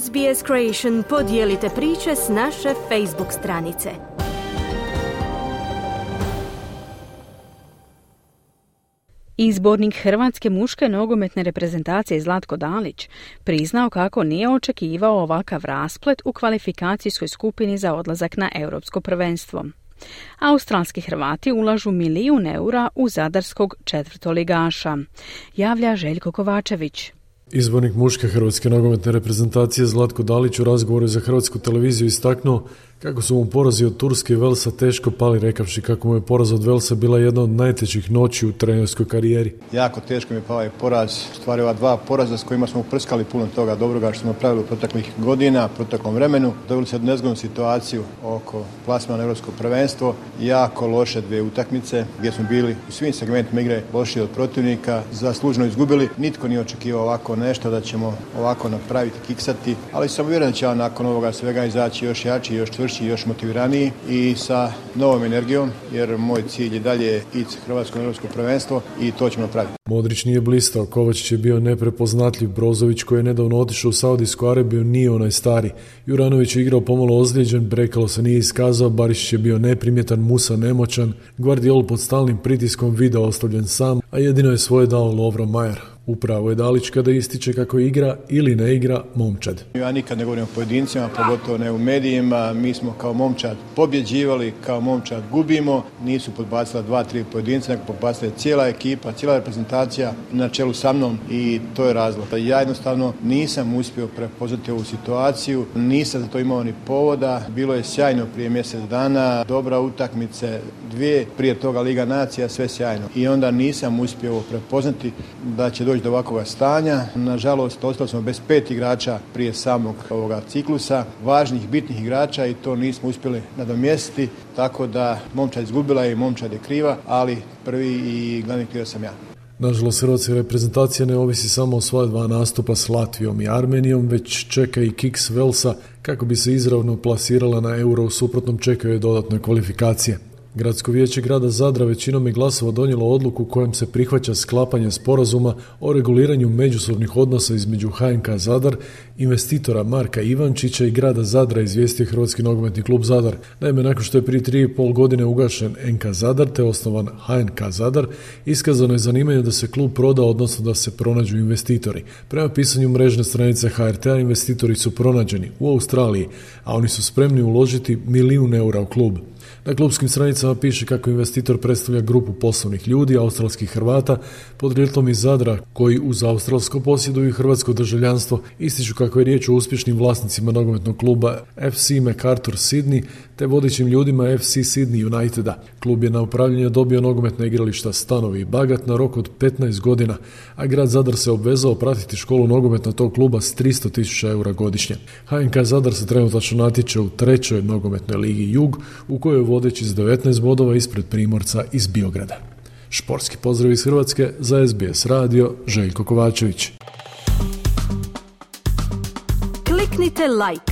SBS Creation podijelite priče s naše Facebook stranice. Izbornik Hrvatske muške nogometne reprezentacije Zlatko Dalić priznao kako nije očekivao ovakav rasplet u kvalifikacijskoj skupini za odlazak na europsko prvenstvo. Australski Hrvati ulažu milijun eura u zadarskog četvrtoligaša, javlja Željko Kovačević. Izbornik muške hrvatske nogometne reprezentacije Zlatko Dalić u razgovoru za hrvatsku televiziju istaknuo kako su mu porazi od Turske i Velsa teško pali rekavši kako mu je poraz od Velsa bila jedna od najtežih noći u trenerskoj karijeri. Jako teško mi je pao ovaj poraz, stvari ova dva poraza s kojima smo uprskali puno toga dobroga što smo pravili u proteklih godina, proteklom vremenu. Dobili se nezgodnu situaciju oko plasma na europsko prvenstvo, jako loše dvije utakmice gdje smo bili u svim segmentima igre loši od protivnika, zaslužno izgubili. Nitko nije očekivao ovako nešto da ćemo ovako napraviti, kiksati, ali sam uvjeren da će nakon ovoga svega izaći još jači, još čvršći, još motiviraniji i sa novom energijom, jer moj cilj je dalje ići Hrvatsko europsko prvenstvo i to ćemo napraviti. Modrić nije blistao, Kovačić je bio neprepoznatljiv, Brozović koji je nedavno otišao u Saudijsku Arabiju nije onaj stari. Juranović je igrao pomalo ozlijeđen, Brekalo se nije iskazao, Barišić je bio neprimjetan, Musa nemoćan, Guardiol pod stalnim pritiskom video ostavljen sam, a jedino je svoje dao Lovro Majer. Upravo je Dalić kada ističe kako igra ili ne igra momčad. Ja nikad ne govorim o pojedincima, pogotovo ne u medijima. Mi smo kao momčad pobjeđivali, kao momčad gubimo. Nisu podbacila dva, tri pojedinca, nego podbacila cijela ekipa, cijela reprezentacija na čelu sa mnom i to je razlog. Ja jednostavno nisam uspio prepoznati ovu situaciju, nisam za to imao ni povoda. Bilo je sjajno prije mjesec dana, dobra utakmice, dvije, prije toga Liga nacija, sve sjajno. I onda nisam uspio prepoznati da će doći do ovakvog stanja. Nažalost, ostali smo bez pet igrača prije samog ovoga ciklusa, važnih, bitnih igrača i to nismo uspjeli nadomjestiti, tako da momčad izgubila i momčad je kriva, ali prvi i glavni kriva sam ja. Nažalost, hrvatska reprezentacija ne ovisi samo o svoja dva nastupa s Latvijom i Armenijom, već čeka i kiks Velsa kako bi se izravno plasirala na euro, u suprotnom čekaju dodatne kvalifikacije. Gradsko vijeće grada Zadra većinom je glasova donijelo odluku kojom se prihvaća sklapanje sporazuma o reguliranju međusobnih odnosa između HNK Zadar, investitora Marka Ivančića i grada Zadra izvijestio Hrvatski nogometni klub Zadar. Naime, nakon što je prije tri i pol godine ugašen NK Zadar te osnovan HNK Zadar, iskazano je zanimanje da se klub proda, odnosno da se pronađu investitori. Prema pisanju mrežne stranice HRT-a investitori su pronađeni u Australiji, a oni su spremni uložiti milijun eura u klub. Na klubskim stranicama piše kako investitor predstavlja grupu poslovnih ljudi, australskih Hrvata, podrijetlom iz Zadra, koji uz australsko posjeduju hrvatsko državljanstvo, ističu kako je riječ o uspješnim vlasnicima nogometnog kluba FC MacArthur Sydney, te vodećim ljudima FC Sydney Uniteda. Klub je na upravljanje dobio nogometna igrališta Stanovi i Bagat na rok od 15 godina, a grad Zadar se obvezao pratiti školu nogometa tog kluba s 300.000 eura godišnje. HNK Zadar se trenutačno natječe u trećoj nogometnoj ligi Jug, u kojoj vodeći s 19 bodova ispred Primorca iz Biograda. Športski pozdrav iz Hrvatske za SBS radio Željko Kovačević. Kliknite like,